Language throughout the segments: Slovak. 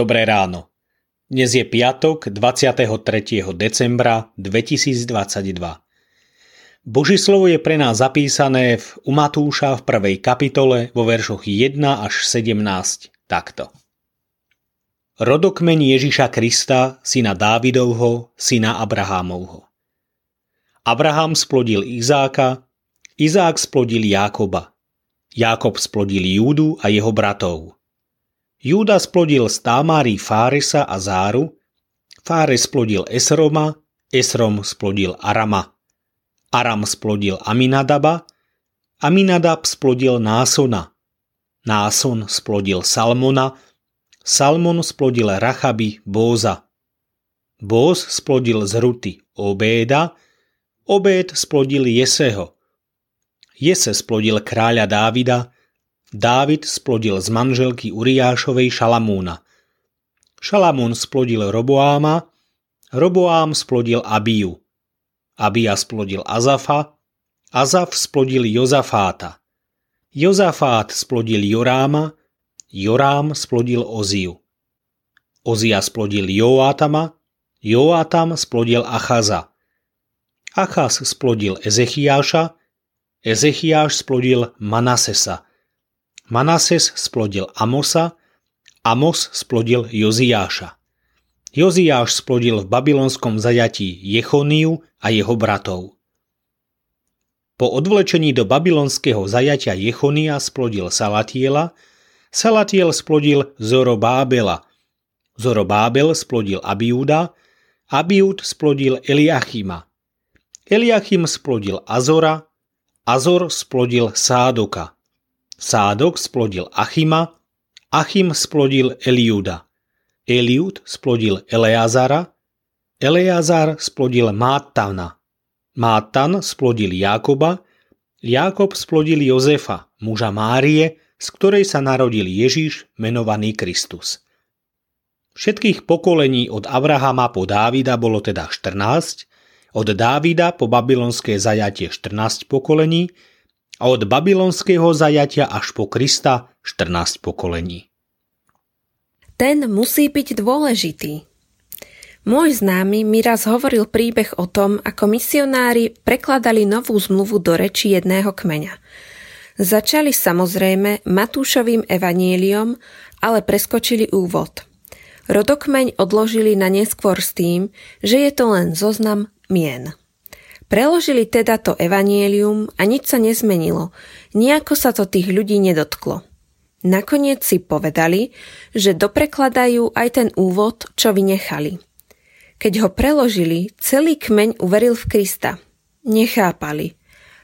Dobré ráno. Dnes je piatok 23. decembra 2022. Boží slovo je pre nás zapísané v u v prvej kapitole vo veršoch 1 až 17 takto. Rodokmeň Ježiša Krista, syna Dávidovho, syna Abrahámovho. Abraham splodil Izáka, Izák splodil Jákoba. Jákob splodil Júdu a jeho bratov. Júda splodil z Támári Fáresa a Záru, Fáres splodil Esroma, Esrom splodil Arama. Aram splodil Aminadaba, Aminadab splodil Násona. Náson splodil Salmona, Salmon splodil Rachaby Bóza. Bóz splodil z Ruty Obéda, Obéd splodil Jeseho. Jese splodil kráľa Dávida, Dávid splodil z manželky Uriášovej Šalamúna. Šalamún splodil Roboáma, Roboám splodil Abiju. Abia splodil Azafa, Azaf splodil Jozafáta. Jozafát splodil Joráma, Jorám splodil Oziu. Ozia splodil Joátama, Joátam splodil Achaza. Achaz splodil Ezechiáša, Ezechiáš splodil Manasesa – Manases splodil Amosa, Amos splodil Joziáša. Joziáš splodil v babylonskom zajatí Jechoniu a jeho bratov. Po odvlečení do babylonského zajatia Jechonia splodil Salatiela, Salatiel splodil Zorobábela, Zorobábel splodil Abiúda, Abiúd splodil Eliachima, Eliachim splodil Azora, Azor splodil Sádoka, Sádok splodil Achima, Achim splodil Eliuda. Eliud splodil Eleazara, Eleazar splodil Mátana. Mátan splodil Jákoba, Jákob splodil Jozefa, muža Márie, z ktorej sa narodil Ježiš, menovaný Kristus. Všetkých pokolení od Abrahama po Dávida bolo teda 14, od Dávida po babylonské zajatie 14 pokolení a od babylonského zajatia až po Krista 14 pokolení. Ten musí byť dôležitý. Môj známy mi raz hovoril príbeh o tom, ako misionári prekladali novú zmluvu do reči jedného kmeňa. Začali samozrejme Matúšovým evanieliom, ale preskočili úvod. Rodokmeň odložili na neskôr s tým, že je to len zoznam mien. Preložili teda to evanielium a nič sa nezmenilo. Nijako sa to tých ľudí nedotklo. Nakoniec si povedali, že doprekladajú aj ten úvod, čo vynechali. Keď ho preložili, celý kmeň uveril v Krista. Nechápali.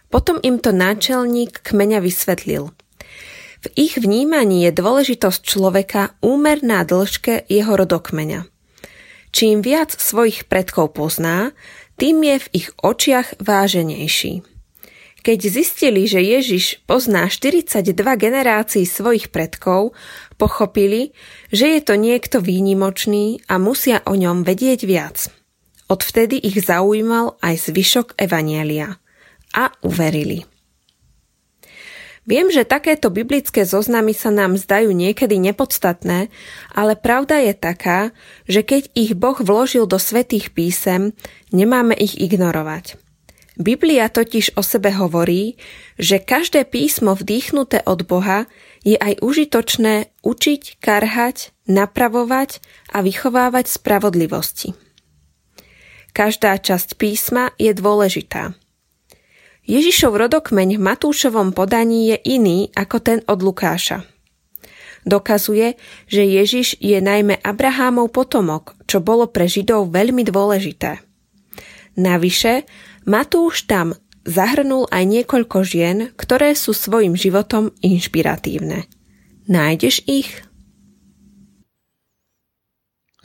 Potom im to náčelník kmeňa vysvetlil. V ich vnímaní je dôležitosť človeka úmerná dĺžke jeho rodokmeňa. Čím viac svojich predkov pozná, tým je v ich očiach váženejší. Keď zistili, že Ježiš pozná 42 generácií svojich predkov, pochopili, že je to niekto výnimočný a musia o ňom vedieť viac. Odvtedy ich zaujímal aj zvyšok Evanielia. A uverili. Viem, že takéto biblické zoznamy sa nám zdajú niekedy nepodstatné, ale pravda je taká, že keď ich Boh vložil do svetých písem, nemáme ich ignorovať. Biblia totiž o sebe hovorí, že každé písmo vdýchnuté od Boha je aj užitočné učiť, karhať, napravovať a vychovávať spravodlivosti. Každá časť písma je dôležitá. Ježišov rodokmeň v Matúšovom podaní je iný ako ten od Lukáša. Dokazuje, že Ježiš je najmä Abrahámov potomok, čo bolo pre Židov veľmi dôležité. Navyše, Matúš tam zahrnul aj niekoľko žien, ktoré sú svojim životom inšpiratívne. Nájdeš ich?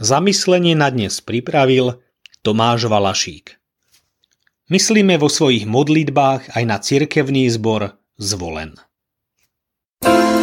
Zamyslenie na dnes pripravil Tomáš Valašík. Myslíme vo svojich modlitbách aj na cirkevný zbor zvolen. thank you